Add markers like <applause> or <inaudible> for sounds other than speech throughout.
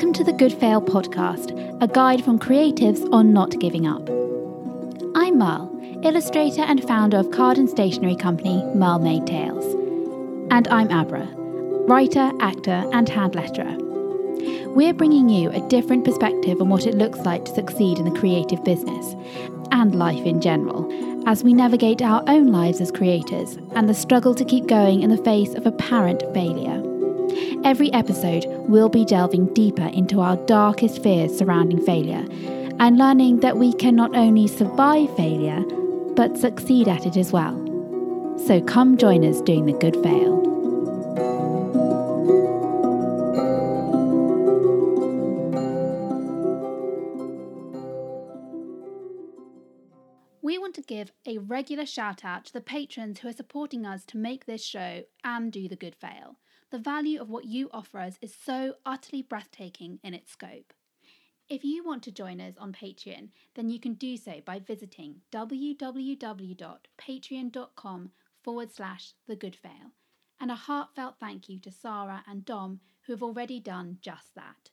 Welcome to the Good Fail podcast, a guide from creatives on not giving up. I'm Merle, illustrator and founder of card and stationery company Merle Made Tales. And I'm Abra, writer, actor, and hand letterer. We're bringing you a different perspective on what it looks like to succeed in the creative business and life in general, as we navigate our own lives as creators and the struggle to keep going in the face of apparent failure. Every episode, we'll be delving deeper into our darkest fears surrounding failure and learning that we can not only survive failure, but succeed at it as well. So come join us doing the good fail. We want to give a regular shout out to the patrons who are supporting us to make this show and do the good fail. The value of what you offer us is so utterly breathtaking in its scope. If you want to join us on Patreon, then you can do so by visiting www.patreon.com forward slash the good fail. And a heartfelt thank you to Sarah and Dom who have already done just that.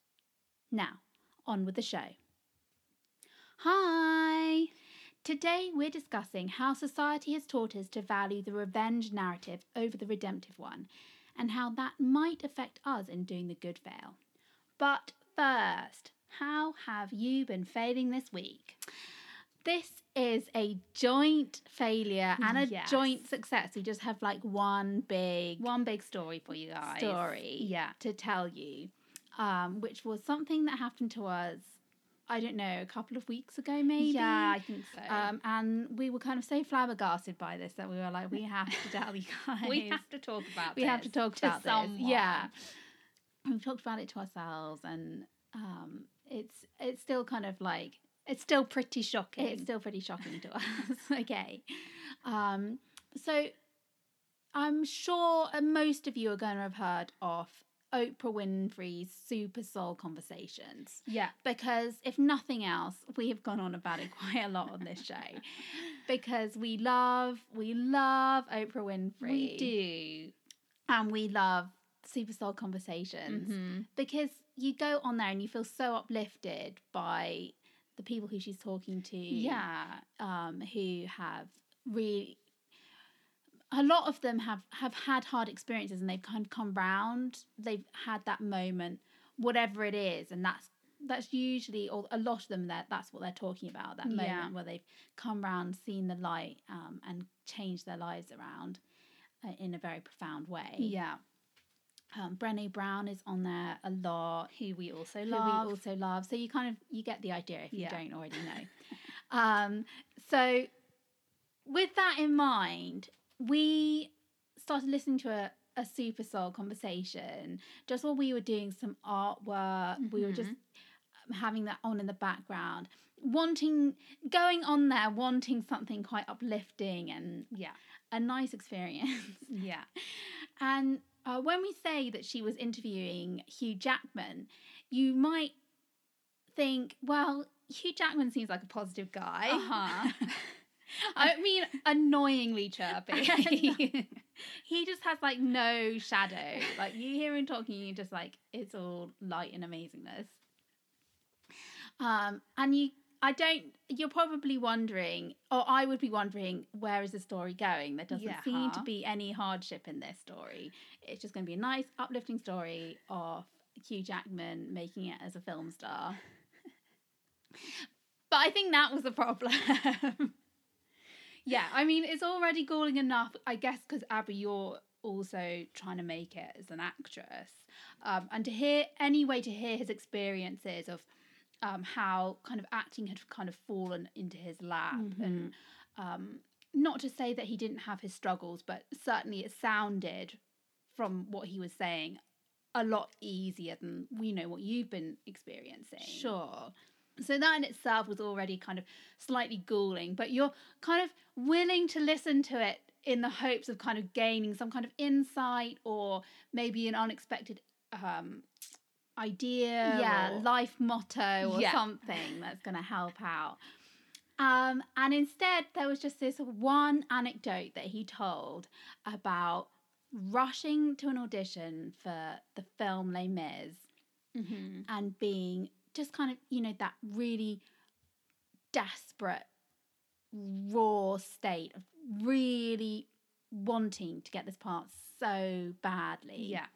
Now, on with the show. Hi! Today we're discussing how society has taught us to value the revenge narrative over the redemptive one and how that might affect us in doing the good fail. But first, how have you been failing this week? This is a joint failure and a Yes. joint success. We just have like one big One big story for you guys. story Yeah. to tell you, um, which was something that happened to us, I don't know, a couple of weeks ago maybe. Yeah, I think so. Um, and we were kind of so flabbergasted by this that we were like, we have to tell you <laughs> guys. we have to talk about this. we have to talk to about this. Yeah, we've talked about it to ourselves, and um, it's it's still kind of like It's still pretty shocking. it's still pretty shocking to <laughs> us. okay, um, so I'm sure uh, most of you are going to have heard of Oprah Winfrey's Super Soul Conversations yeah. because if nothing else, we have gone on about it <laughs> quite a lot on this show because we love we love Oprah Winfrey. We do. and we love Super Soul Conversations Mhm. because you go on there and you feel so uplifted by the people who she's talking to. Yeah. um, who have really. A lot of them have have had hard experiences and they've kind of come round. They've had that moment, whatever it is, and that's that's usually or a lot of them that that's what they're talking about. That moment Yeah. where they've come round, seen the light, um, and changed their lives around uh, in a very profound way. Yeah. Um, Brené Brown is on there a lot Who we also who love. we also love. So you kind of you get the idea if Yeah. you don't already know. <laughs> um, so with that in mind, we started listening to a, a Super Soul conversation just while we were doing some artwork. We were just um, having that on in the background, wanting going on there, wanting something quite uplifting and yeah. a nice experience. <laughs> Yeah. And uh, when we say that she was interviewing Hugh Jackman, you might think, well, Hugh Jackman seems like a positive guy. Uh-huh. <laughs> <laughs> I mean, annoyingly chirpy. <laughs> <laughs> he just has like no shadow. Like you hear him talking, you're just like, it's all light and amazingness. Um, and you, I don't. You're probably wondering, or I would be wondering, where is the story going? There doesn't Yeah. seem to be any hardship in this story. It's just going to be a nice, uplifting story of Hugh Jackman making it as a film star. but I think that was the problem. Yeah, I mean, it's already galling enough, I guess, because Abby, you're also trying to make it as an actress. Um, and to hear, any way to hear his experiences of um, how kind of acting had kind of fallen into his lap and um, not to say that he didn't have his struggles, but certainly it sounded from what he was saying a lot easier than we know what you've been experiencing. Sure. So that in itself was already kind of slightly galling, but you're kind of willing to listen to it in the hopes of kind of gaining some kind of insight or maybe an unexpected um, idea. yeah, or- life motto or Yeah. something that's going to help out. Um, and instead, there was just this one anecdote that he told about rushing to an audition for the film Les Mis Mm-hmm. and being just kind of, you know, that really desperate, raw state of really wanting to get this part so badly. Yeah.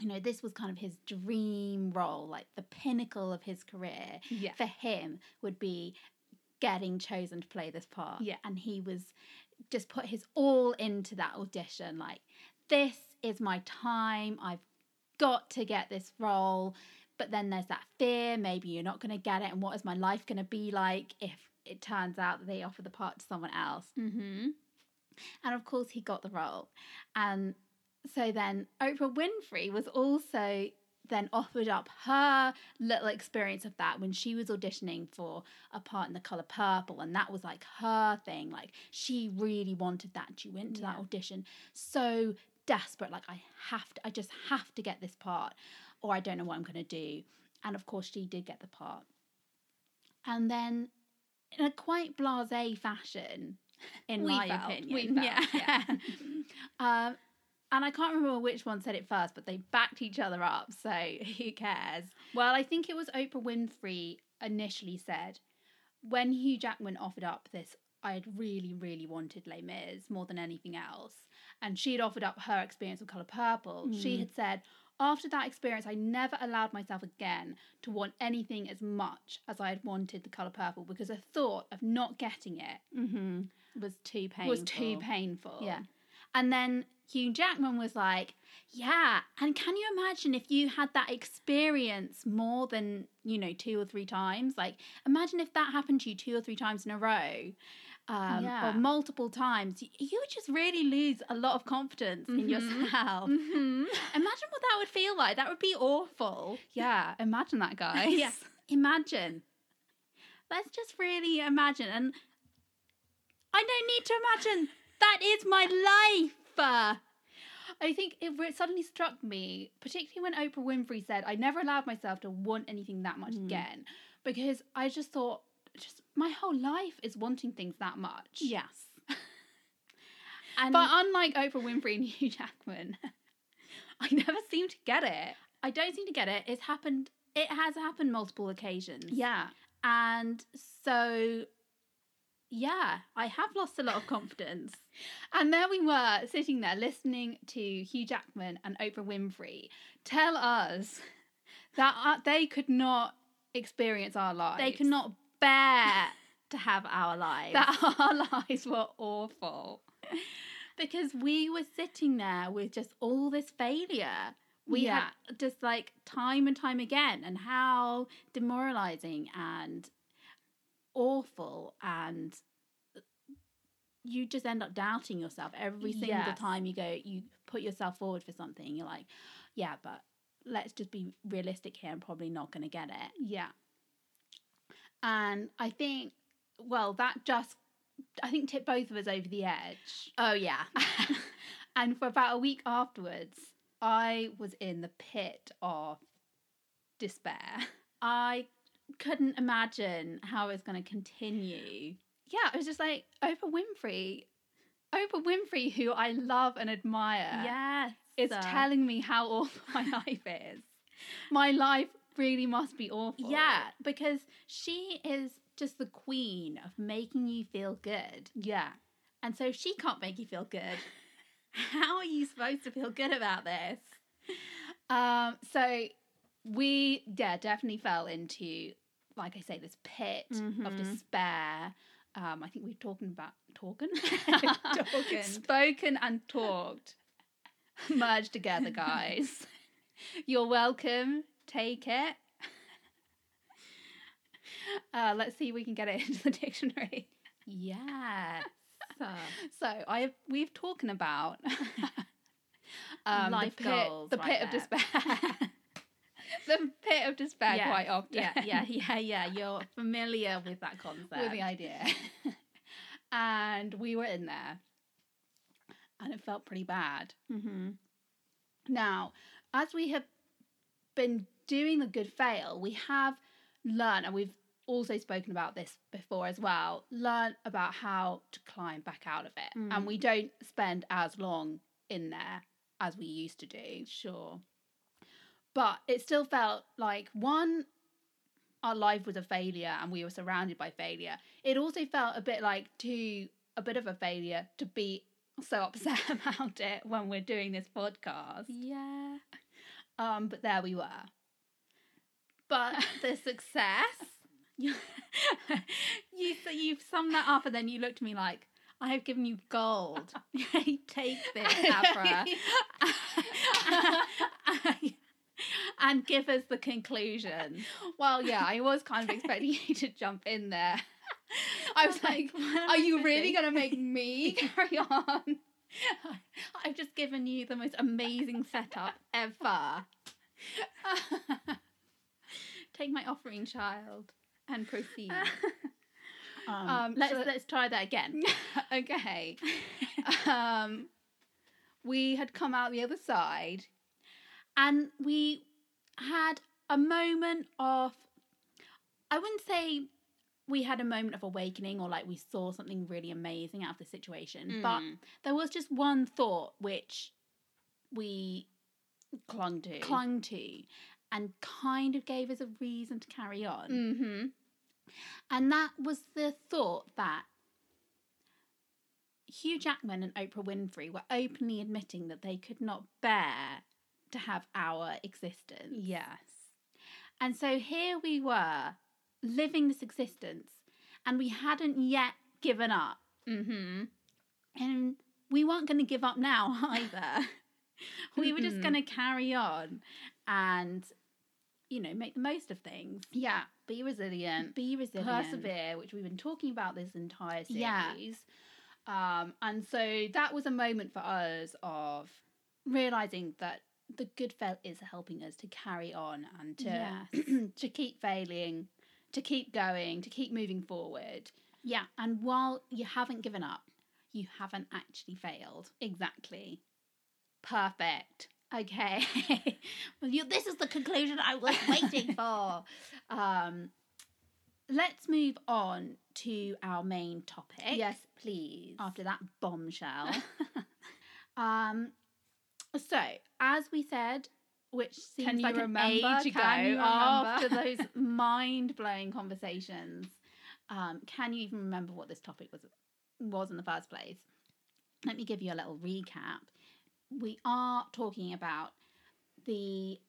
You know, this was kind of his dream role, like the pinnacle of his career Yeah. for him would be getting chosen to play this part. Yeah. And he was just put his all into that audition. Like, this is my time. I've got to get this role. But then there's that fear maybe you're not going to get it. And what is my life going to be like if it turns out that they offer the part to someone else? Mm-hmm. And of course, he got the role. And so then Oprah Winfrey was also then offered up her little experience of that when she was auditioning for a part in the color purple and that was like her thing like she really wanted that and she went to that audition so desperate like i have to i just have to get this part or i don't know what i'm going to do and of course she did get the part and then in a quite blasé fashion in We my felt, opinion we felt, yeah, <laughs> um, and I can't remember which one said it first, but they backed each other up, so <laughs> who cares? Well, I think it was Oprah Winfrey initially said when Hugh Jackman offered up this, I had really, really wanted Les Mis more than anything else. And she had offered up her experience of Colour Purple. She Mm. had said, after that experience, I never allowed myself again to want anything as much as I had wanted the Colour Purple because the thought of not getting it Mm-hmm. Was too painful. was too painful. Yeah. And then Hugh Jackman was like, Yeah. And can you imagine if you had that experience more than, you know, two or three times? Like, imagine if that happened to you two or three times in a row. Um, Yeah. Or multiple times, you would just really lose a lot of confidence in Mhm. yourself. <laughs> Mm-hmm. Imagine what that would feel like. That would be awful. Yeah, imagine that, guys. <laughs> Yeah. Imagine. Let's just really imagine. And I don't need to imagine. That is my life. I think it suddenly struck me, particularly when Oprah Winfrey said, I never allowed myself to want anything that much Mm. again, because I just thought, just my whole life is wanting things that much. Yes. <laughs> and But unlike Oprah Winfrey and <laughs> Hugh Jackman, <laughs> I never seem to get it. I don't seem to get it. It's happened. It has happened multiple occasions. Yeah. And so, yeah, I have lost a lot of confidence. And there we were, sitting there listening to Hugh Jackman and Oprah Winfrey tell us that uh, they could not experience our lives. They cannot bear <laughs> to have our lives. that our lives were awful. because we were sitting there with just all this failure. We Yeah. had just like time and time again, and how demoralizing and awful, and you just end up doubting yourself every single Yes. time you go. You put yourself forward for something. You're like, yeah, but let's just be realistic here. I'm probably not going to get it. Yeah. And I think, well, that just, I think, tipped both of us over the edge. Oh yeah, <laughs> and for about a week afterwards, I was in the pit of despair. I couldn't imagine how it's going to continue. Yeah, it was just like Oprah Winfrey, Oprah Winfrey, who I love and admire, Yes, is telling me how awful <laughs> my life is. My life really must be awful. Yeah, because she is just the queen of making you feel good. Yeah. And so if she can't make you feel good, <laughs> how are you supposed to feel good about this? Um, so we, yeah, definitely fell into, like I say, this pit of Mhm. despair. Um, I think we've talking about talking, <laughs> <laughs> Talking. spoken and talked, merged together, guys. You're welcome. Take it. <laughs> Uh, let's see if we can get it <laughs> into the dictionary. Yes. <laughs> So I have, we've talking about um, Life the pit, goals the right pit of despair, the pit of despair Yeah, quite often. yeah, yeah, yeah, yeah. You're familiar with that concept. with the idea. and we were in there, and it felt pretty bad. Mm-hmm. Now, as we have been doing the good fail, we have learned, and we've also spoken about this before as well, learn about how to climb back out of it. Mm. And we don't spend as long in there as we used to do. Sure. but it still felt like one, our life was a failure and we were surrounded by failure. It also felt a bit like two, a bit of a failure to be so upset <laughs> about it when we're doing this podcast. Yeah. Um, but there we were. But <laughs> the success, You, <laughs> you so you've summed that up, and then you looked at me like, "I have given you gold. <laughs> Take this, Abra, and give us the conclusion." well, yeah, I was kind of expecting you to jump in there. I was like, "What am are you really going to make me carry on? I've just given you the most amazing setup ever. Take my offering, child, and proceed. <laughs> Um, Um, let's so- let's try that again. <laughs> okay. um, we had come out the other side. and we had a moment of i wouldn't say we had a moment of awakening or like we saw something really amazing out of the situation but Mm. there was just one thought which we clung to. clung to and kind of gave us a reason to carry on Mm-hmm. and that was the thought that Hugh Jackman and Oprah Winfrey were openly admitting that they could not bear to have our existence. Yes. And so here we were living this existence and we hadn't yet given up. Mm-hmm. And we weren't going to give up now <laughs> either. we were just going to carry on and, you know, make the most of things. Yeah. Be resilient. Be resilient. Persevere, which we've been talking about this entire series. Yeah. Um, and so that was a moment for us of realizing that the good fail is helping us to carry on and to Yes. <clears throat> to keep failing, to keep going, to keep moving forward. Yeah. And while you haven't given up, you haven't actually failed. Exactly. Perfect. Okay. <laughs> well, you, this is the conclusion I was waiting for. <laughs> Um, Let's move on to our main topic. yes, please. After that bombshell. <laughs> um, so, as we said, which seems Can you like remember? an age ago Can you after those mind-blowing conversations, um, can you even remember what this topic was was in the first place? Let me give you a little recap. We are talking about the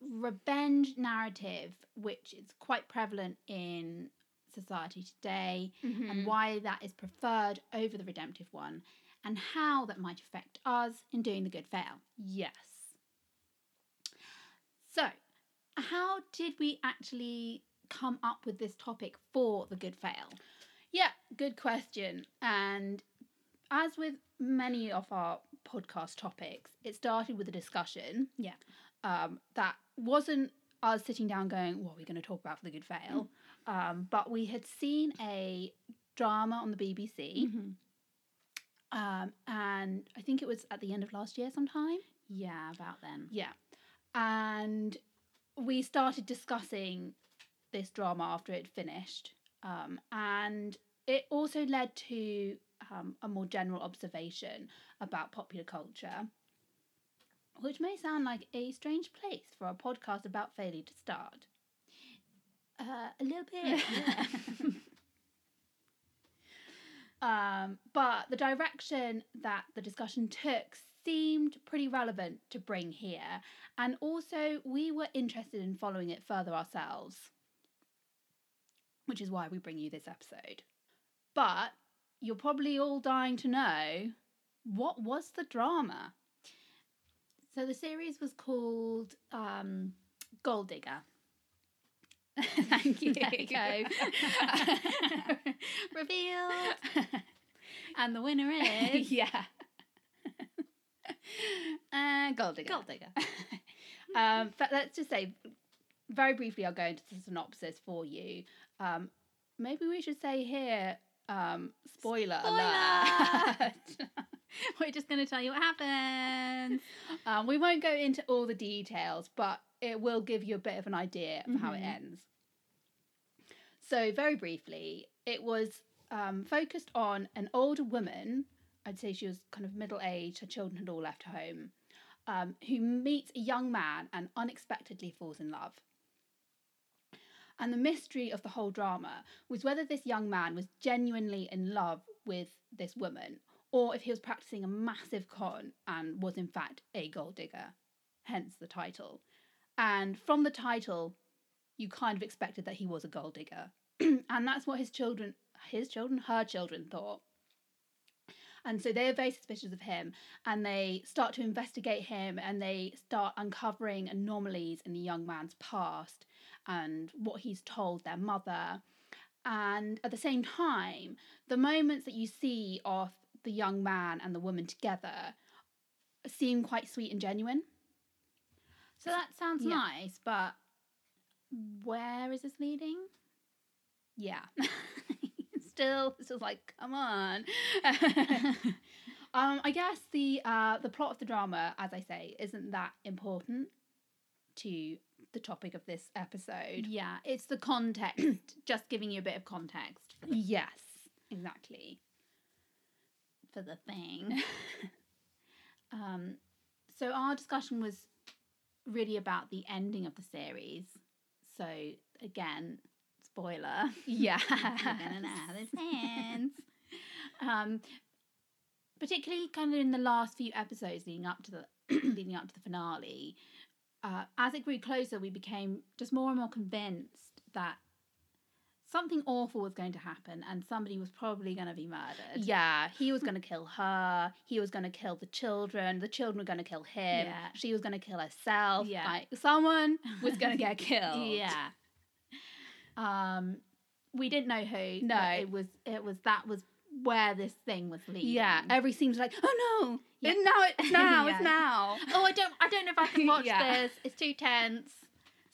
revenge narrative, which is quite prevalent in society today, Mhm. and why that is preferred over the redemptive one, and how that might affect us in doing the good fail. yes. So, how did we actually come up with this topic for the good fail? Yeah, good question. And as with many of our podcast topics, it started with a discussion. Yeah. Um, that wasn't us sitting down going, what are we going to talk about for the good fail? Um, but we had seen a drama on the BBC. Um, and I think it was at the end of last year sometime. Yeah, about then. Yeah. And we started discussing this drama after it finished. Um, and it also led to um, a more general observation about popular culture, which may sound like a strange place for a podcast about failure to start. Uh, a little bit. <laughs> yeah. Um, but the direction that the discussion took seemed pretty relevant to bring here, and also we were interested in following it further ourselves, which is why we bring you this episode. But you're probably all dying to know what was the drama? so the series was called um, Gold Digger. <laughs> Thank you. There you go. <laughs> Revealed. and the winner is <laughs> yeah. uh, gold digger. Gold Digger. um, but let's just say, very briefly, I'll go into the synopsis for you. Um, maybe we should say here, um, spoiler, Spoiler! alert. <laughs> We're just going to tell you what happens. um, we won't go into all the details, but it will give you a bit of an idea of how it Mhm. ends. So, very briefly, it was um, focused on an older woman. I'd say she was kind of middle aged, her children had all left home. um, who meets a young man and unexpectedly falls in love. And the mystery of the whole drama was whether this young man was genuinely in love with this woman or if he was practicing a massive con and was in fact a gold digger, hence the title. And from the title, you kind of expected that he was a gold digger. <clears throat> and that's what his children, his children, her children thought. And so they are very suspicious of him and they start to investigate him and they start uncovering anomalies in the young man's past and what he's told their mother. And at the same time, the moments that you see of the young man and the woman together seem quite sweet and genuine. So that sounds Yeah. nice, but where is this leading? Yeah. <laughs> still, it's just like, come on. <laughs> um, I guess the uh, the plot of the drama, as I say, isn't that important to the topic of this episode. yeah, it's the context, <clears throat> just giving you a bit of context Yes, exactly. for the thing. <laughs> um, so our discussion was really about the ending of the series. So again, spoiler. Yeah. Gonna know how this ends. <laughs> Um, particularly kind of in the last few episodes leading up to the <clears throat> leading up to the finale, uh, as it grew closer, we became just more and more convinced that something awful was going to happen and somebody was probably going to be murdered. Yeah, he was <laughs> going to kill her. He was going to kill the children. The children were going to kill him. Yeah. She was going to kill herself. Yeah. Like someone was going to get <laughs> killed. Yeah. Um, we didn't know who. No. it was it was that was where this thing was leading. Yeah, every scene was like, oh no, Yeah. it's now, it's <laughs> now, Yeah. it's now. oh, I don't, I don't know if I can watch <laughs> Yeah. this. It's too tense.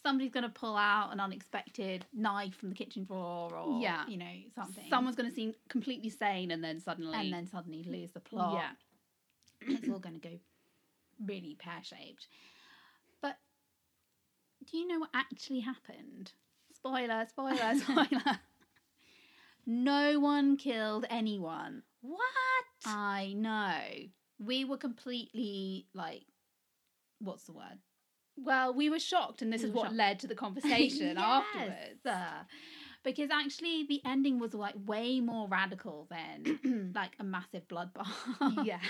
Somebody's going to pull out an unexpected knife from the kitchen drawer, or Yeah. you know something. Someone's going to seem completely sane and then suddenly. and then suddenly lose the plot. Yeah. <clears throat> it's all going to go really pear shaped. But do you know what actually happened? Spoiler! Spoiler! <laughs> Spoiler! No one killed anyone. What? I know. We were completely like, what's the word? well, we were shocked, and this We is what shocked. led to the <laughs> conversation Yes, afterwards. uh, because actually, the ending was like way more radical than <clears throat> like a massive bloodbath. yeah. <laughs>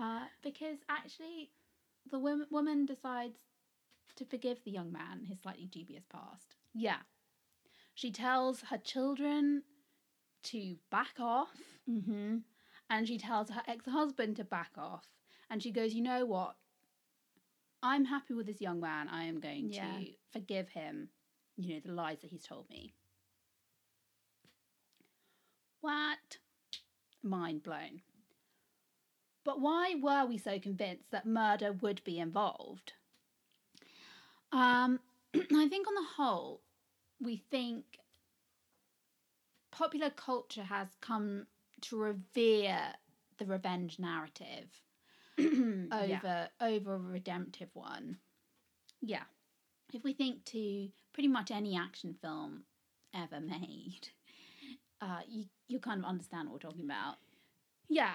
Uh, because actually, the wom- woman decides to forgive the young man his slightly dubious past. Yeah. She tells her children to back off, Mm-hmm. and she tells her ex husband to back off. And she goes, You know what? I'm happy with this young man. I am going Yeah. to forgive him, you know, the lies that he's told me. What? Mind blown. But why were we so convinced that murder would be involved? Um, <clears throat> I think on the whole, we think popular culture has come to revere the revenge narrative <clears throat> over over a redemptive one. Yeah. If we think to pretty much any action film ever made, uh, you you kind of understand what we're talking about. Yeah.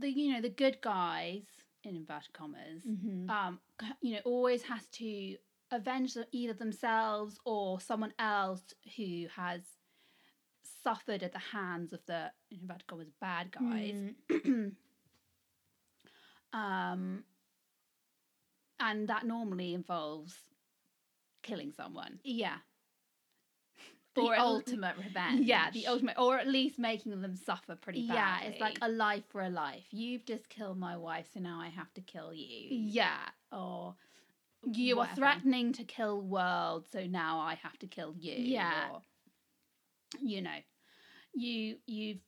The you know, the good guys in inverted commas Mm-hmm. um you know always has to avenge either themselves or someone else who has suffered at the hands of the in inverted commas bad guys Mm. <clears throat> um and that normally involves killing someone Yeah. <laughs> Or The ultimate revenge. yeah the ultimate or at least making them suffer pretty badly Yeah, it's like a life for a life. You've just killed my wife, so now I have to kill you. yeah Or you are threatening to kill world so now i have to kill you Yeah. or, you know you you've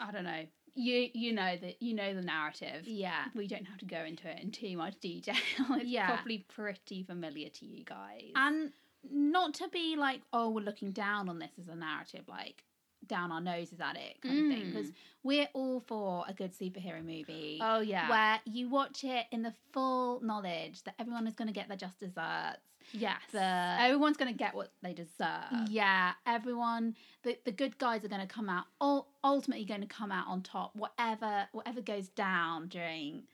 i don't know you you know that you know the narrative Yeah. we don't have to go into it in too much detail <laughs> it's Yeah. probably pretty familiar to you guys And not to be like, oh, we're looking down on this as a narrative, like down our noses at it kind of thing. Mm. Because we're all for a good superhero movie. oh yeah Where you watch it in the full knowledge that everyone is going to get their just desserts. yes everyone's gonna get what they deserve Yeah, everyone, the, the good guys are going to come out, ul- ultimately going to come out on top, whatever whatever goes down during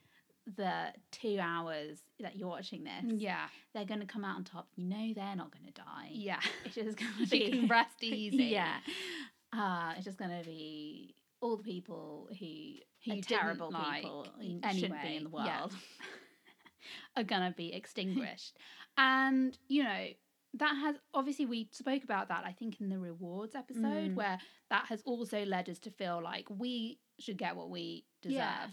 the two hours that you're watching this, Yeah. they're going to come out on top. You know they're not going to die. Yeah. It's just going <laughs> to be rest easy. <laughs> Yeah. Uh, it's just going to be all the people who, Who are you didn't terrible like people who shouldn't be in the yeah. world. <laughs> are gonna be <laughs> extinguished. and you know that has obviously we spoke about that I think in the rewards episode Mm. where that has also led us to feel like we should get what we deserve. Yeah.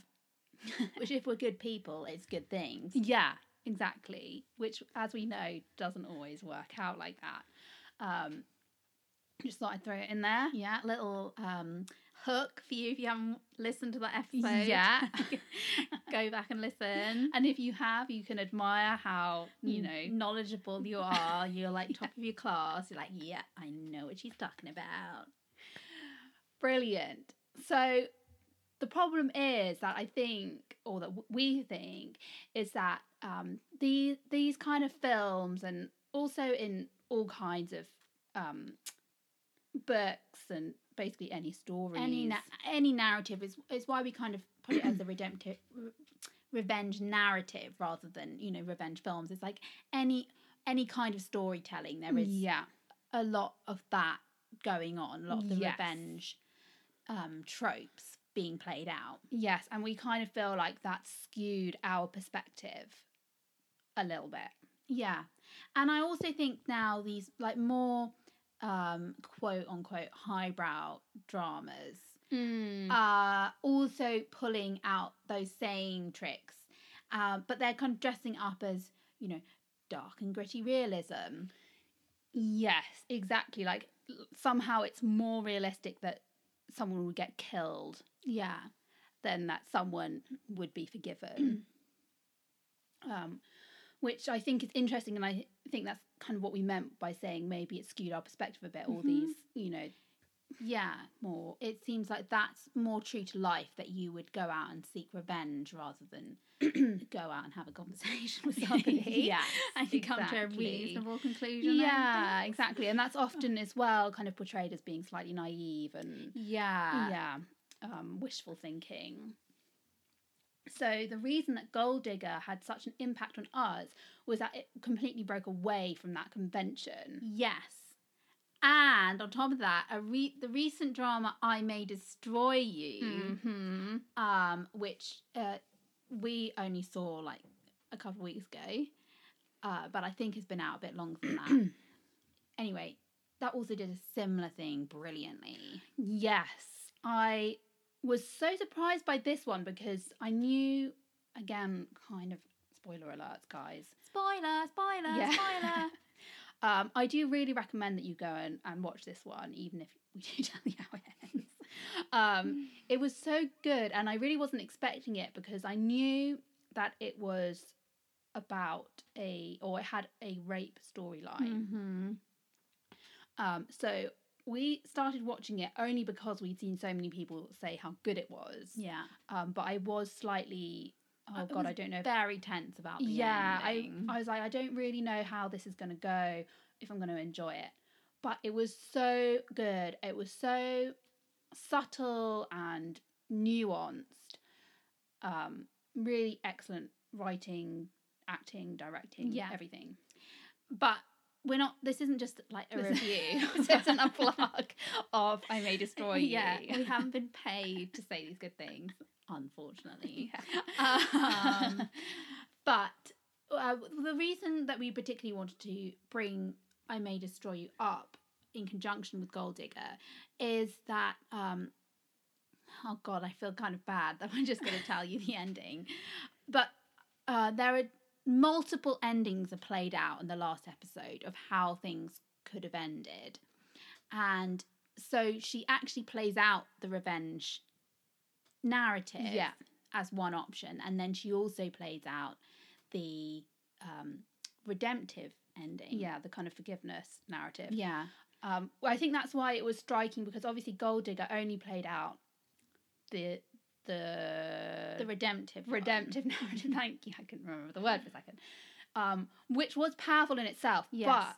<laughs> Which, if we're good people, it's good things. Yeah, exactly. Which, as we know, doesn't always work out like that. Um, just thought I'd throw it in there. Yeah, little um, hook for you if you haven't listened to that episode. Yeah. <laughs> Go back and listen. And if you have, you can admire how you know. knowledgeable you are. You're like top of your class. You're like, yeah, I know what she's talking about. Brilliant. So the problem is that I think, or that we think, is that um, these these kind of films, and also in all kinds of um, books and basically any stories, Any na- any narrative is is why we kind of put it as a redemptive re- revenge narrative rather than you know revenge films. It's like any any kind of storytelling. There is yeah, a lot of that going on. A lot of the Yes. revenge um, tropes being played out. yes, and we kind of feel like that skewed our perspective a little bit. Yeah. And I also think now these like more um quote unquote highbrow dramas Mm. are also pulling out those same tricks. Um, but they're kind of dressing up as, you know, dark and gritty realism. Yes, exactly. Like somehow it's more realistic that someone would get killed Yeah. than that someone would be forgiven. <clears throat> um, which I think is interesting, and I think that's kind of what we meant by saying maybe it skewed our perspective a bit. All Mhm. these, you know, Yeah. more It seems like that's more true to life that you would go out and seek revenge rather than <clears throat> go out and have a conversation with <laughs> somebody. yeah, <laughs> And you come to a reasonable conclusion. yeah, exactly, and that's often as well kind of portrayed as being slightly naive and Yeah. yeah, um, wishful thinking. So the reason that Gold Digger had such an impact on us was that it completely broke away from that convention. Yes. And on top of that, a re- the recent drama I May Destroy You, Mm-hmm. um, which uh, we only saw like a couple of weeks ago, uh, but I think has been out a bit longer than that. <clears throat> anyway, that also did a similar thing brilliantly. Yes, I was so surprised by this one because I knew, again, kind of spoiler alerts, guys. Spoiler, spoiler, Yeah. spoiler. <laughs> Um, I do really recommend that you go and, and watch this one, even if we do <laughs> tell you how it ends. Um, it was so good, and I really wasn't expecting it because I knew that it was about a, or it had a rape storyline. mm-hmm. Um, so we started watching it only because we'd seen so many people say how good it was. Yeah. Um, but I was slightly, oh god, I don't know. Very tense about the yeah, I. I was like, I don't really know how this is going to go, if I'm going to enjoy it. But it was so good. It was so subtle and nuanced. Um, really excellent writing, acting, directing, Yeah. everything. But we're not. This isn't just like a review. <laughs> this isn't a plug of I May Destroy <laughs> You. Yeah, we haven't been paid to say these good things, unfortunately. <laughs> um, but uh, the reason that we particularly wanted to bring I May Destroy You up in conjunction with Gold Digger is that, um, oh God, I feel kind of bad that I'm just going to tell you the ending. But uh, there are multiple endings are played out in the last episode of how things could have ended. And so she actually plays out the revenge narrative Yeah. as one option. And then she also plays out the um, redemptive ending. yeah, the kind of forgiveness narrative. Yeah. Um, well, I think that's why it was striking because obviously Gold Digger only played out the the The redemptive. one. redemptive <laughs> narrative. Thank you. I couldn't remember the word for a second. Um, which was powerful in itself. Yes. But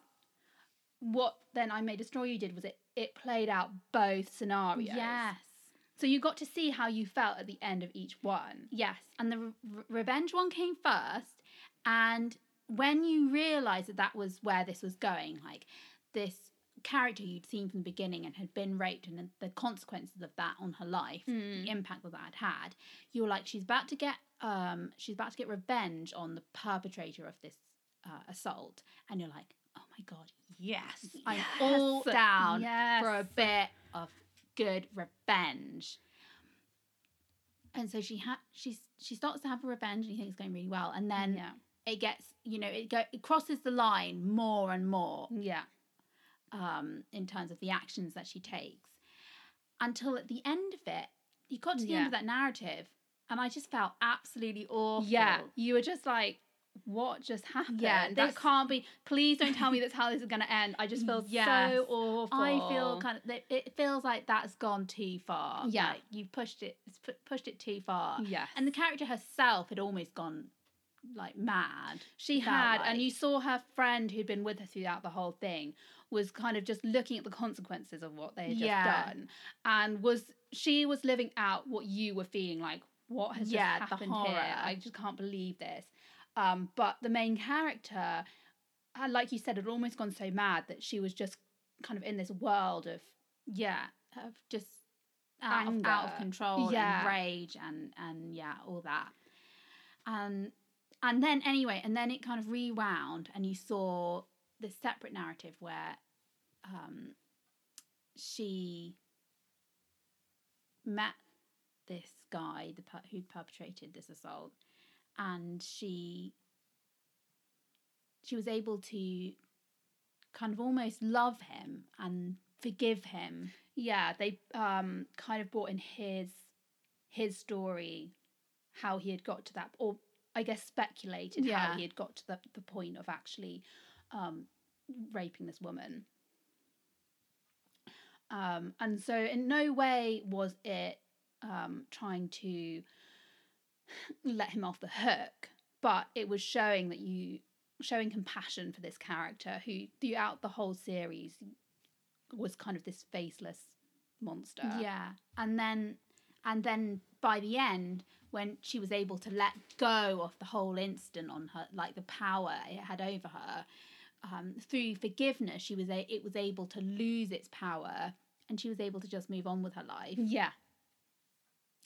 what then I May Destroy You did was it it played out both scenarios. Yes. So you got to see how you felt at the end of each one. Yes, and the re- revenge one came first, and when you realised that that was where this was going, like this character you'd seen from the beginning and had been raped, and the consequences of that on her life, Mm. the impact that that had had, you're like, she's about to get, um, she's about to get revenge on the perpetrator of this uh, assault, and you're like, oh my god, yes, I'm all down Yes. for a bit of good revenge. And so she ha- she's she starts to have a revenge, and you think it's going really well, and then yeah. it gets you know it go it crosses the line more and more Yeah. Um, in terms of the actions that she takes until at the end of it you got to the end of that narrative and I just felt absolutely awful. Yeah. You were just like, what just happened? Yeah, that this- can't be. Please don't tell me that's how this is going to end. I just feel Yes. so awful. I feel kind of it- it feels like that's gone too far. Yeah. like you've pushed it it's pu- pushed it too far. Yeah, And the character herself had almost gone like mad. She had, like. and you saw her friend who'd been with her throughout the whole thing was kind of just looking at the consequences of what they had just done, and was she was living out what you were feeling like. What has Yeah, just happened here? I just can't believe this. Um, but the main character, uh, like you said, had almost gone so mad that she was just kind of in this world of Yeah, of just out of, out of control Yeah. and rage and and yeah, all that. And and then anyway, and then it kind of rewound, and you saw this separate narrative where um, she met this guy, the per- who perpetrated this assault, and she she was able to kind of almost love him and forgive him yeah. They um kind of brought in his his story, how he had got to that, or I guess speculated Yeah. how he had got to the the point of actually um raping this woman. Um, and so in no way was it um, trying to let him off the hook, but it was showing that you showing compassion for this character who throughout the whole series was kind of this faceless monster. Yeah. And then and then by the end when she was able to let go of the whole incident on her like the power it had over her um, through forgiveness she was a- it was able to lose its power and she was able to just move on with her life. Yeah.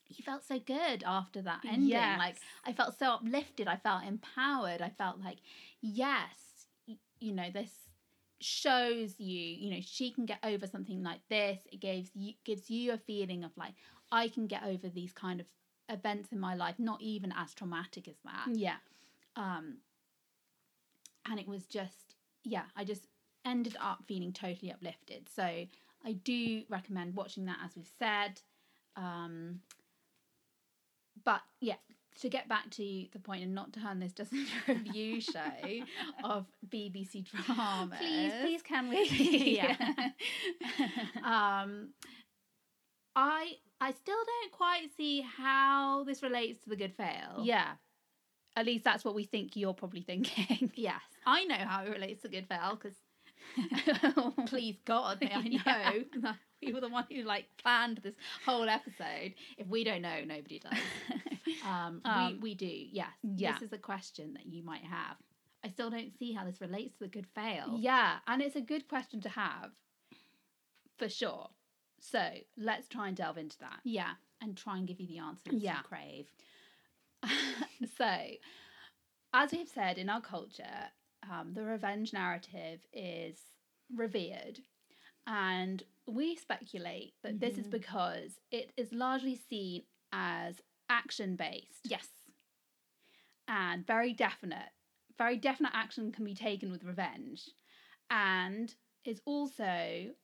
He felt so good after that ending. Yes. Like I felt so uplifted. I felt empowered. I felt like yes, y- you know this shows you you know she can get over something like this it gives you gives you a feeling of like i can get over these kind of events in my life not even as traumatic as that Yeah. um and it was just yeah i just ended up feeling totally uplifted so i do recommend watching that as we've said um but yeah to get back to the point and not to turn this just <laughs> into a review show of bbc dramas Please, please, can we? <laughs> <laughs> yeah. um, I I still don't quite see how this relates to the good fail. yeah. At least that's what we think you're probably thinking. <laughs> Yes, I know how it relates to good fail because <laughs> please God, may I <laughs> know Yeah. that we were the one who like planned this whole episode. If we don't know, nobody does. Um, Um, we we do. Yes. yeah. This is a question that you might have. I still don't see how this relates to the good fail. Yeah, and it's a good question to have, for sure. So let's try and delve into that. Yeah, and try and give you the answers Yeah. you crave. <laughs> so, as we've said in our culture, um, the revenge narrative is revered, and we speculate that this is Mhm. because it is largely seen as action based Yes. and very definite. Very definite action can be taken with revenge, and is also,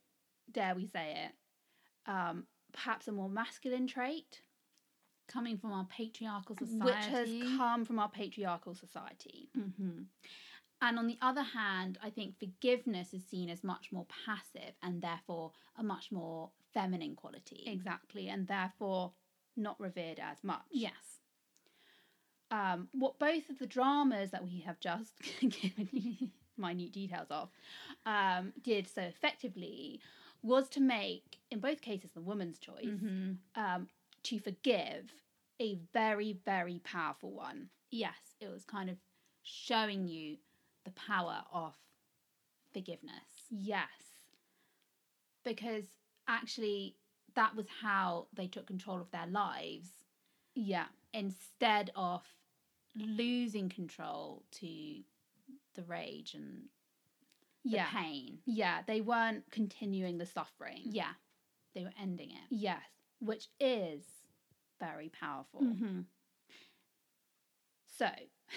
dare we say it, um, perhaps a more masculine trait Coming from our patriarchal society. which has come from our patriarchal society. hmm And on the other hand, I think forgiveness is seen as much more passive and therefore a much more feminine quality. Exactly, and therefore not revered as much. Yes. Um, what both of the dramas that we have just <laughs> given you minute details of um, did so effectively was to make, in both cases, the woman's choice, Mhm. um, to forgive a very, very powerful one. Yes, it was kind of showing you the power of forgiveness. Yes. Because actually, that was how they took control of their lives Yeah. instead of losing control to the rage and the Yeah. pain. Yeah, they weren't continuing the suffering. Yeah. They were ending it. Yes, which is very powerful. Mm-hmm. So,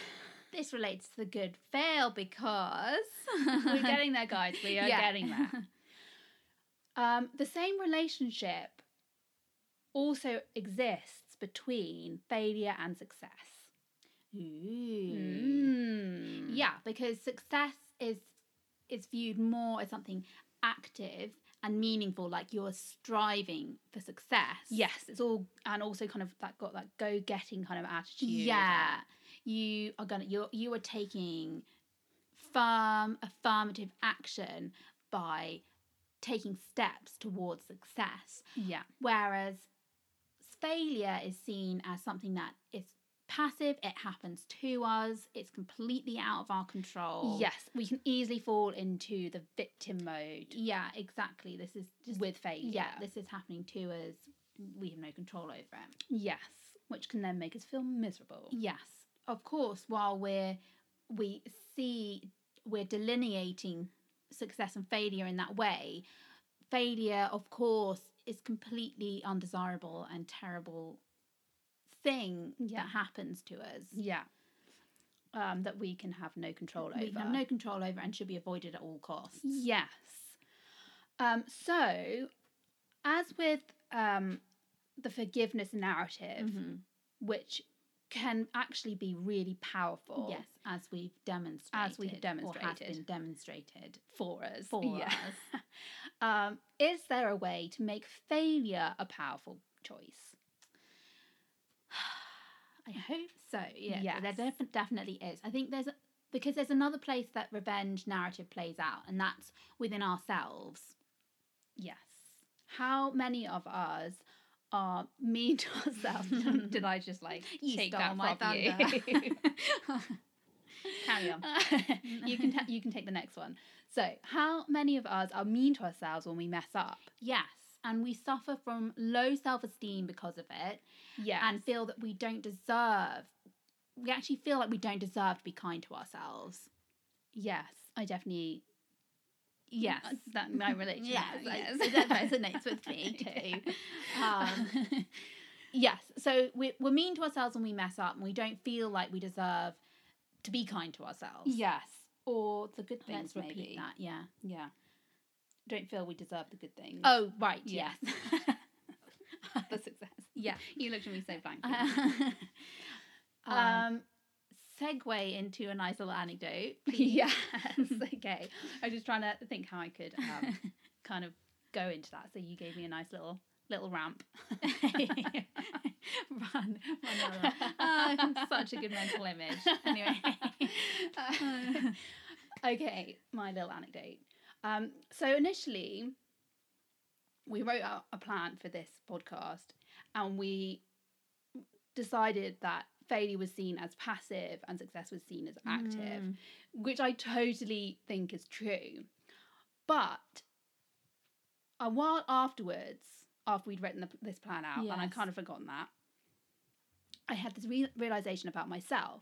<laughs> this relates to the good fail because <laughs> we're getting there, guys. We are Yeah. getting there. <laughs> Um, the same relationship also exists between failure and success. Ooh. Yeah, because success is is viewed more as something active and meaningful, like you're striving for success. Yes. it's all and also kind of that got that go getting kind of attitude. Yeah. you are gonna you're you are taking firm affirmative action by taking steps towards success. Yeah. Whereas failure is seen as something that is passive, it happens to us, it's completely out of our control. Yes. We can easily fall into the victim mode Yeah, exactly. This is just with failure. yeah. this is happening to us. We have no control over it, yes. which can then make us feel miserable. Yes. Of course, while we're we see we're delineating success and failure in that way, failure, of course, is completely undesirable and terrible thing Yeah. that happens to us Yeah. um, that we can have no control over. We have no control over and should be avoided at all costs. Yes. Um, so, as with um, the forgiveness narrative, Mhm. which can actually be really powerful. Yes, as we've demonstrated. As we have demonstrated, Or has been demonstrated. for us. For Yeah. <laughs> um, is there a way to make failure a powerful choice? I hope so. Yeah. Yes. There def- definitely is. I think there's a, because there's another place that revenge narrative plays out, and that's within ourselves. Yes. How many of us are mean to ourselves? <laughs> <laughs> Did I just like You take that my you? <laughs> Carry on. you can ta- you can take the next one. So, how many of us are mean to ourselves when we mess up? Yes, and we suffer from low self-esteem because of it, Yeah, and feel that we don't deserve. We actually feel like we don't deserve to be kind to ourselves. yes, I definitely Yes. uh, that my to Yes, that. I- Yes, that resonates with me <laughs> too. Um, <laughs> yes, so we, we're mean to ourselves when we mess up, and we don't feel like we deserve to be kind to ourselves. yes. or the good things. Let's repeat maybe. that. Yeah. Yeah, don't feel we deserve the good things. Oh, right. Yeah. Yes. <laughs> yeah. <laughs> You looked at me so blankly. <laughs> um, um, segue into a nice little anecdote. <laughs> please. yes. okay. I was just trying to think how I could um, kind of go into that. So you gave me a nice little little ramp. run, run, run. Oh, such a good mental image. Anyway. okay, my little anecdote. Um, so initially, we wrote out a plan for this podcast, and we decided that failure was seen as passive and success was seen as active, Mm. which I totally think is true. But a while afterwards, after we'd written the, this plan out, and I'd kind of forgotten that, I had this re- realization about myself,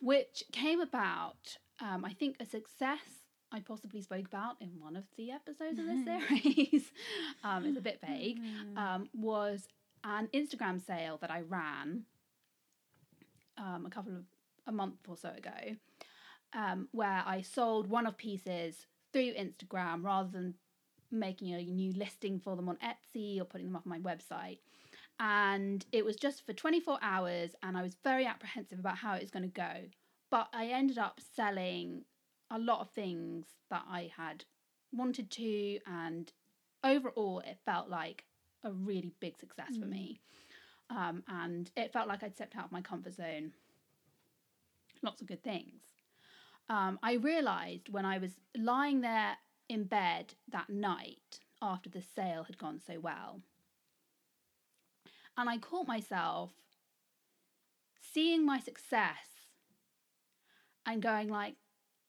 which came about, um, I think, a success I possibly spoke about in one of the episodes of this series. <laughs> um, it's a bit vague. Mm. Um, was an Instagram sale that I ran um, a couple of a month or so ago, um, where I sold one of pieces through Instagram rather than making a new listing for them on Etsy or putting them off my website. And it was just for 24 hours, and I was very apprehensive about how it was going to go. But I ended up selling a lot of things that I had wanted to, and overall, it felt like a really big success for Mm. me. Um, and it felt like I'd stepped out of my comfort zone. Lots of good things. Um, I realised when I was lying there in bed that night after the sale had gone so well. And I caught myself seeing my success and going like,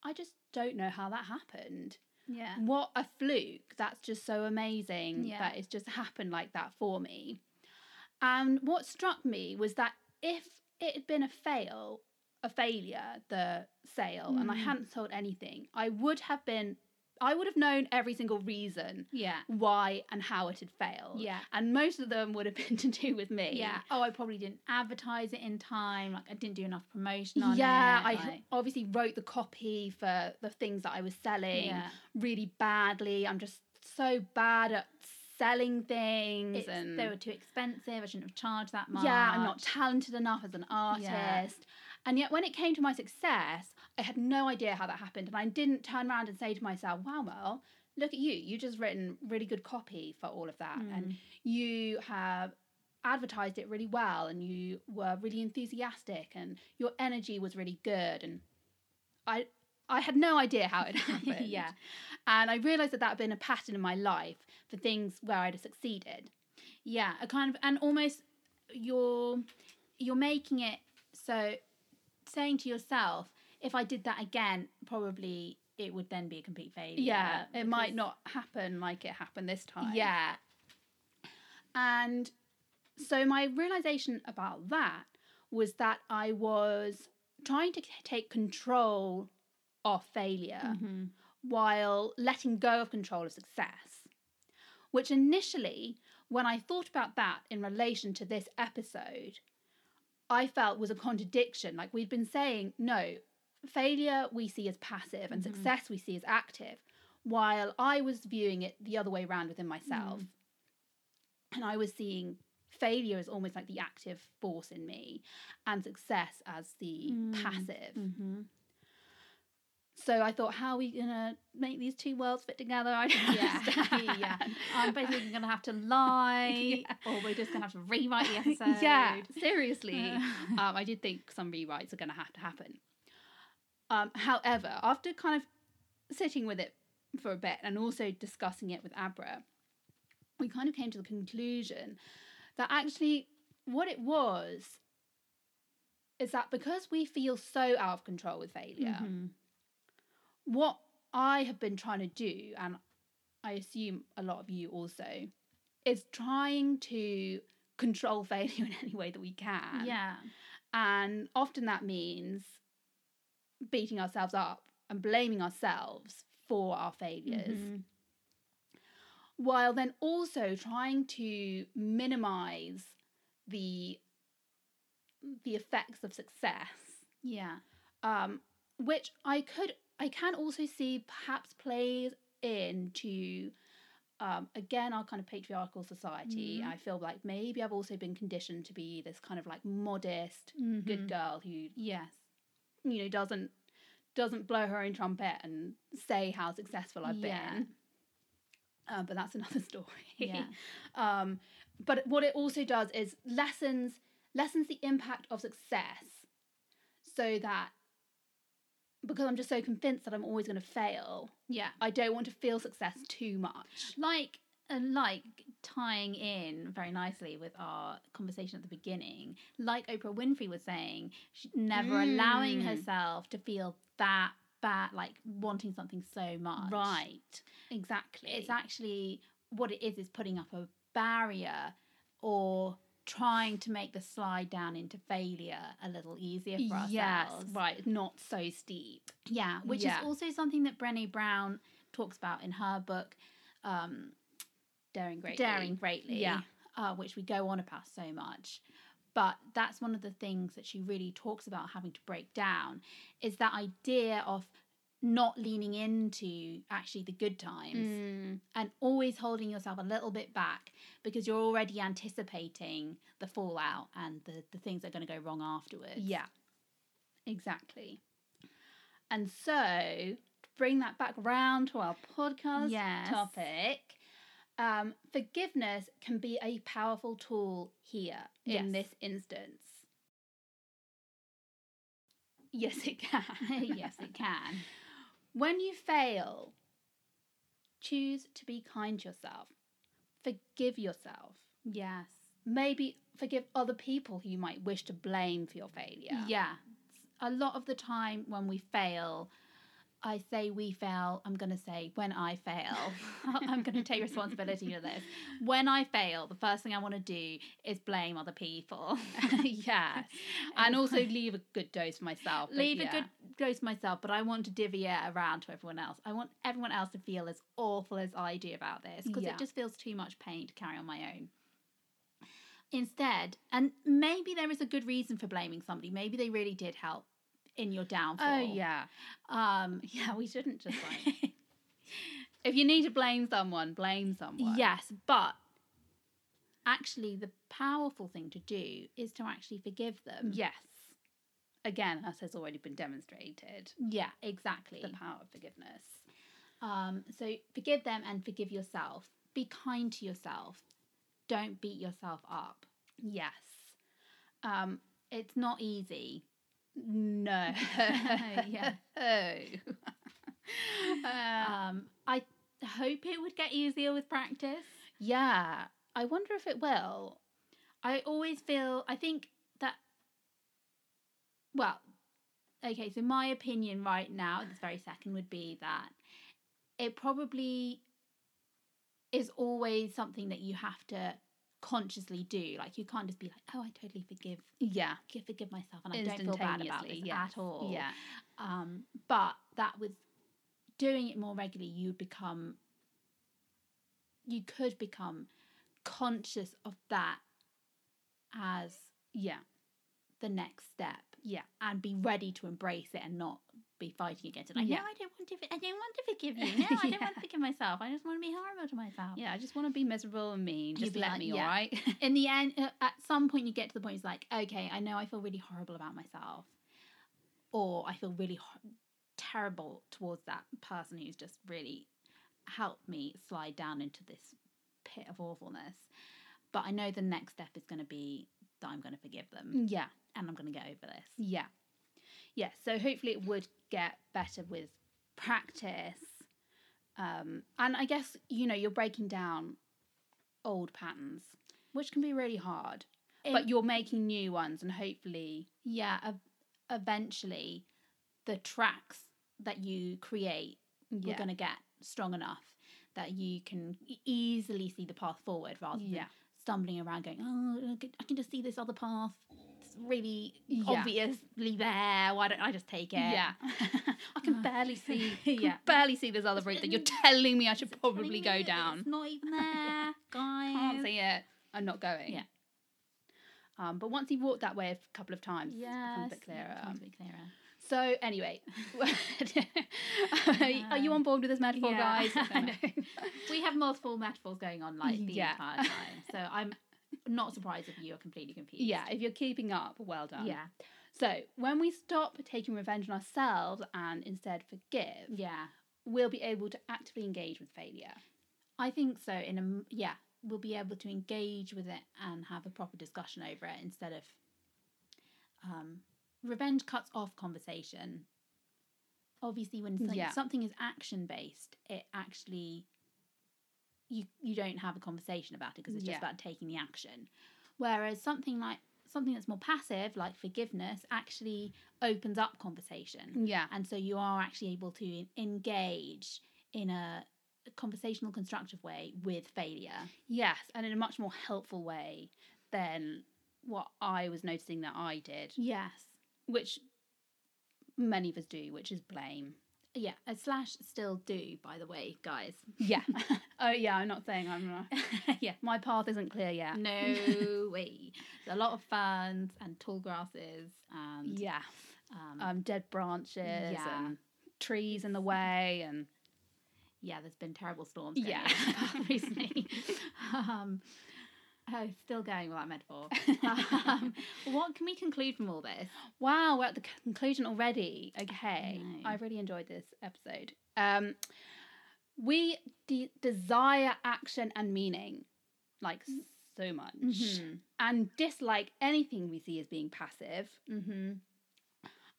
I just don't know how that happened. Yeah. What a fluke. That's just so amazing Yeah. that it's just happened like that for me. And what struck me was that if it had been a fail, a failure, the sale, and I Mm. hadn't sold anything, I would have been, I would have known every single reason Yeah. why and how it had failed. Yeah. And most of them would have <laughs> been to do with me. Yeah. Oh, I probably didn't advertise it in time. Like I didn't do enough promotion on yeah, it. I like- obviously wrote the copy for the things that I was selling yeah. really badly. I'm just so bad at selling things It's, and they were too expensive. I shouldn't have charged that much. yeah, I'm not talented enough as an artist. Yeah. And yet when it came to my success, I had no idea how that happened. And I didn't turn around and say to myself, wow, Mel, look at you. You just written really good copy for all of that. And Mm. you have advertised it really well and you were really enthusiastic and your energy was really good and I I had no idea how it <laughs> happened. Yeah. And I realized that that had been a pattern in my life for things where I'd have succeeded. Yeah, a kind of and almost you're you're making it so saying to yourself, if I did that again, probably it would then be a complete failure. Yeah, it might not happen like it happened this time. Yeah. And so my realization about that was that I was trying to take control of failure Mhm. while letting go of control of success. Which initially, when I thought about that in relation to this episode, I felt was a contradiction. Like we'd been saying, no, failure we see as passive and Mhm. success we see as active, while I was viewing it the other way around within myself. And I was seeing failure as almost like the active force in me and success as the Mm. passive. Mhm. So I thought, how are we gonna make these two worlds fit together? <laughs> I don't Yeah. <laughs> understand. yeah. I'm basically going to have to lie, <laughs> Yeah. or we're just going to have to rewrite the episode. yeah, seriously. um, I did think some rewrites are going to have to happen. Um, however, after kind of sitting with it for a bit and also discussing it with Abra, we kind of came to the conclusion that actually what it was is that because we feel so out of control with failure, Mhm. what I have been trying to do, and I assume a lot of you also, is trying to control <laughs> failure in any way that we can. Yeah. And often that means beating ourselves up and blaming ourselves for our failures, Mhm. while then also trying to minimize the the effects of success Yeah. um, which I could, I can also see perhaps plays into, um, again, our kind of patriarchal society. Mhm. I feel like maybe I've also been conditioned to be this kind of like modest, good Mhm. girl who, Yes. You know, doesn't doesn't blow her own trumpet and say how successful I've Yeah. been. Uh, but that's <laughs> another story. Yeah. um, but what it also does is lessens lessens the impact of success, so that because I'm just so convinced that I'm always going to fail, Yeah. I don't want to feel success too much. like like tying in very nicely with our conversation at the beginning like oprah winfrey was saying never allowing Mm. herself to feel that bad like wanting something so much Right. Exactly. it's actually what it is is putting up a barrier or trying to make the slide down into failure a little easier for ourselves yes. Right. Not so steep. Yeah, which Yeah. is also something that Brené Brown talks about in her book, um, Daring greatly. Daring Greatly, Yeah. uh, which we go on about so much. But that's one of the things that she really talks about having to break down is that idea of not leaning into actually the good times Mm. and always holding yourself a little bit back because you're already anticipating the fallout and the, the things that are going to go wrong afterwards. Yeah, exactly. And so, to bring that back round to our podcast Yes. topic, um, forgiveness can be a powerful tool here in Yes. this instance. Yes, it can. <laughs> yes, it can. when you fail, choose to be kind to yourself. Forgive yourself. Yes. Maybe forgive other people who you might wish to blame for your failure. Yeah. A lot of the time when we fail, I say we fail. I'm going to say when I fail, <laughs> <laughs> I'm going to take responsibility for this. When I fail, the first thing I want to do is blame other people. <laughs> yes. And also leave a good dose for myself. Leave yeah. a good dose for myself, but I want to divvy it around to everyone else. I want everyone else to feel as awful as I do about this because Yeah. it just feels too much pain to carry on my own. Instead, and maybe there is a good reason for blaming somebody. Maybe they really did help in your downfall. Oh, yeah. Um, <laughs> Yeah, we shouldn't just like. <laughs> if you need to blame someone, blame someone. Yes, but actually, the powerful thing to do is to actually forgive them. Yes. Again, as has already been demonstrated, Yeah, exactly. the power of forgiveness. Um, so forgive them and forgive yourself. Be kind to yourself. Don't beat yourself up. Yes. Um, it's not easy. No. Yeah. <laughs> Um, I hope it would get easier with practice. yeah. I wonder if it will. I always feel, I think that, well, okay, so my opinion right now, this very second, would be that it probably is always something that you have to consciously do. Like, you can't just be like, oh, I totally forgive. Yeah. Forgive, forgive myself, and I don't feel bad about this yes. at all. Yeah. Um, but that with doing it more regularly, you become, you could become conscious of that as Yeah. the next step Yeah. and be ready to embrace it and not be fighting against it. Like, Yeah. no, I don't want to. I don't want to forgive you. <laughs> No, I don't Yeah. want to forgive myself. I just want to be horrible to myself. Yeah. I just want to be miserable and mean. Just let like, me, yeah. all right? <laughs> In the end, uh, at some point, you get to the point. It's like, okay, I know I feel really horrible about myself, or I feel really ho- terrible towards that person who's just really helped me slide down into this pit of awfulness. But I know the next step is going to be that I'm going to forgive them yeah. and I'm going to get over this. Yeah. Yeah. So hopefully it would get better with practice. Um, and I guess, you know, you're breaking down old patterns, which can be really hard. but you're making new ones and hopefully yeah, ev- eventually the tracks that you create yeah. are going to get strong enough that you can easily see the path forward rather Yeah. than stumbling around going, oh, I can just see this other path. It's really Yeah. obviously there. Why don't I just take it? Yeah. <laughs> I can <laughs> barely see Yeah. yeah. barely see this other route that you're telling me I should probably go It's down. not even <laughs> there, guys. I can't see it. I'm not going. Yeah. Um, but once you've walked that way a couple of times, becomes a bit clearer. a bit clearer. So anyway, are you on board with this metaphor, Yeah, guys? We have multiple metaphors going on like the Yeah. entire time. So I'm not surprised if you are completely confused. Yeah, if you're keeping up, well done. Yeah. So when we stop taking revenge on ourselves and instead forgive, Yeah. we'll be able to actively engage with failure. I think so. In a yeah, we'll be able to engage with it and have a proper discussion over it instead of um, revenge cuts off conversation. Obviously, when Yeah. something is action based, it actually you you don't have a conversation about it because it's Yeah. just about taking the action. Whereas something like something that's more passive, like forgiveness, actually opens up conversation Yeah. and so you are actually able to engage in a conversational constructive way with failure Yes, and in a much more helpful way than what I was noticing that I did, yes which many of us do, which is blame. Yeah a slash still do by the way guys Yeah. <laughs> oh yeah, I'm not saying I'm not. <laughs> yeah, my path isn't clear yet. no <laughs> way There's a lot of ferns and tall grasses and Yeah. um, Um, dead branches Yeah. and trees in the way and yeah there's been terrible storms Yeah. recently um oh still going with that metaphor <laughs> um, what can we conclude from all this wow, we're at the conclusion already. Okay. know. I really enjoyed this episode. Um we de- desire action and meaning like so much Mhm. and dislike anything we see as being passive mm-hmm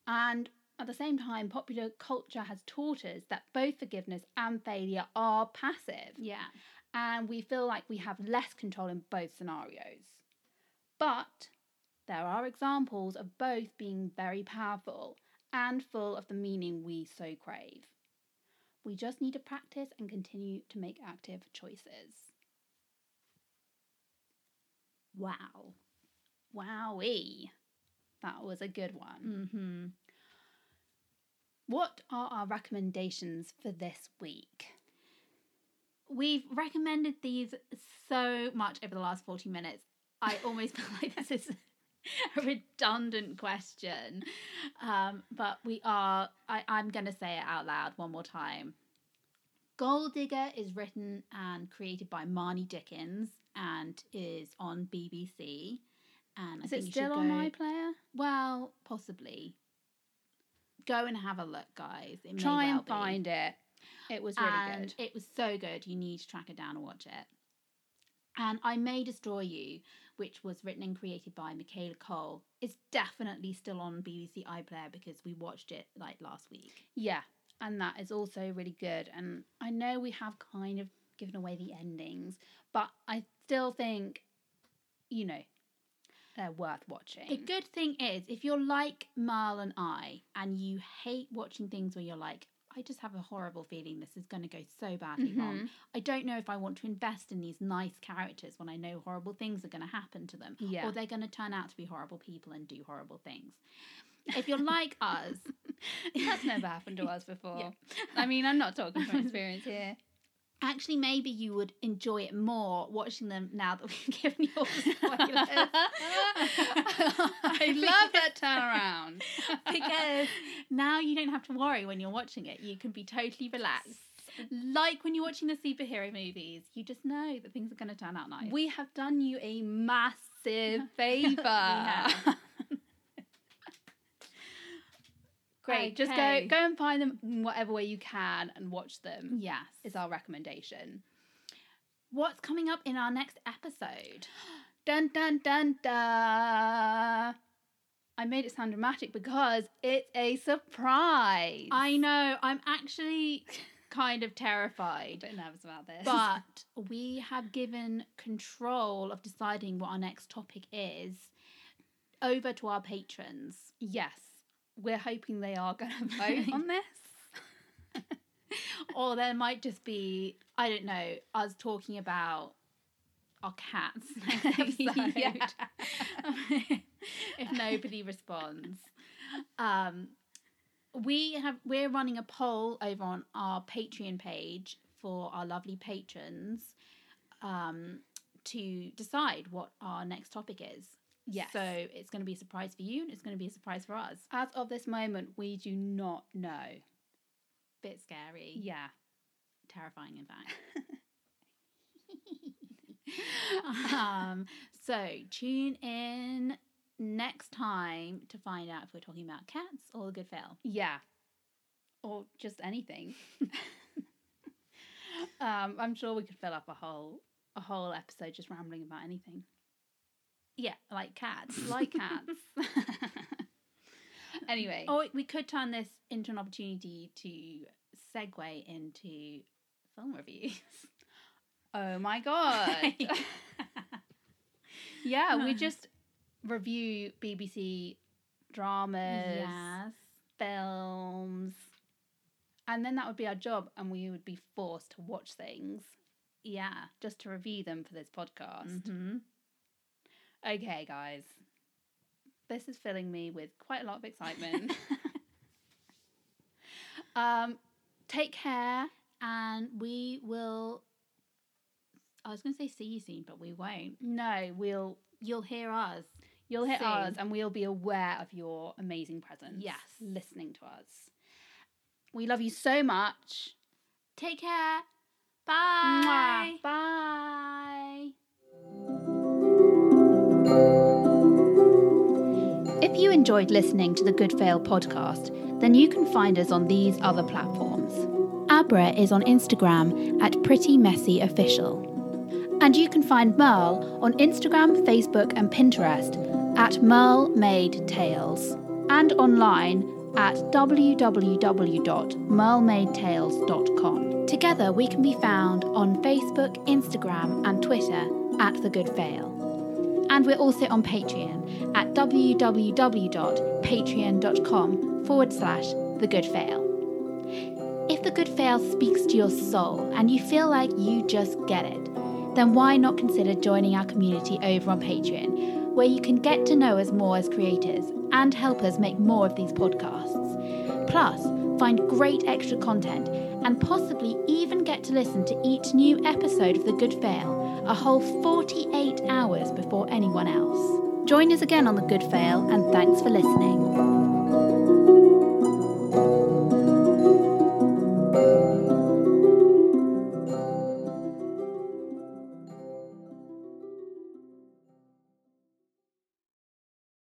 and at the same time, popular culture has taught us that both forgiveness and failure are passive. Yeah. And we feel like we have less control in both scenarios. But there are examples of both being very powerful and full of the meaning we so crave. We just need to practice and continue to make active choices. Wow. Wowee. That was a good one. Mm-hmm. What are our recommendations for this week? We've recommended these so much over the last 40 minutes. I <laughs> almost feel like this is a redundant question. Um, but we are, I, I'm going to say it out loud one more time. Gold Digger is written and created by Marnie Dickens and is on BBC. And I Is think it still on go- my player? Well, possibly. Go and have a look, guys. It Try well and be. find it. It was really and good. it was so good. You need to track it down and watch it. And I May Destroy You, which was written and created by Michaela Coel, is definitely still on BBC iPlayer because we watched it like last week. Yeah, and that is also really good. And I know we have kind of given away the endings, but I still think, you know, they're worth watching. A good thing is if you're like Merle and I and you hate watching things where you're like, I just have a horrible feeling this is going to go so badly wrong. Mhm. I don't know if I want to invest in these nice characters when I know horrible things are going to happen to them. Yeah. Or they're going to turn out to be horrible people and do horrible things. If you're like us, <laughs> That's never happened to <laughs> us before. Yeah. I mean, I'm not talking from <laughs> experience here. Actually, maybe you would enjoy it more watching them now that we've <laughs> given you all the spoilers. <laughs> I love that turnaround. <laughs> because now you don't have to worry when you're watching it. You can be totally relaxed. Like when you're watching the superhero movies, you just know that things are going to turn out nice. We have done you a massive favour. Great. Just go go and find them in whatever way you can and watch them. yes. Is our recommendation. What's coming up in our next episode? <gasps> Dun dun dun dun. I made it sound dramatic because it's a surprise. I know, I'm actually <laughs> kind of terrified. a bit nervous about this. But <laughs> we have given control of deciding what our next topic is over to our patrons. yes, we're hoping they are going <laughs> to vote on this. <laughs> or there might just be, I don't know, us talking about our cats <laughs> next episode. Yeah. if nobody responds. Um, we have we're running a poll over on our Patreon page for our lovely patrons um, to decide what our next topic is. Yes. So it's going to be a surprise for you and it's going to be a surprise for us. As of this moment, we do not know. Bit scary. Yeah. Terrifying, in fact. <laughs> um, so tune in next time to find out if we're talking about cats or the good fail. Yeah. Or just anything. <laughs> um, I'm sure we could fill up a whole a whole episode just rambling about anything. Yeah, like cats, <laughs> like cats. <laughs> Anyway. or we could turn this into an opportunity to segue into film reviews. <laughs> Oh my god. yeah, we just review BBC dramas, yes. films, and then that would be our job, and we would be forced to watch things Yeah. just to review them for this podcast. Mm-hmm. Okay, guys, this is filling me with quite a lot of excitement. <laughs> Um, take care, and we will. I was going to say see you soon, but we won't. no, we'll You'll hear us. you'll hit Soon. ours, and we'll be aware of your amazing presence. Yes. listening to us. We love you so much. Take care. Bye. Mwah. Bye. If you enjoyed listening to the Good Fail podcast, then you can find us on these other platforms. Abra is on Instagram at Pretty Messy Official. And you can find Merle on Instagram, Facebook, and Pinterest at Merle Made Tales, and online at www.merlemadetales.com. Together, we can be found on Facebook, Instagram, and Twitter at The Good Fail. And we're also on Patreon at www.patreon.com forward slash The Good Fail. If The Good Fail speaks to your soul and you feel like you just get it, then why not consider joining our community over on Patreon, where you can get to know us more as creators and help us make more of these podcasts. Plus, find great extra content and possibly even get to listen to each new episode of The Good Fail a whole 48 hours before anyone else. Join us again on The Good Fail and thanks for listening.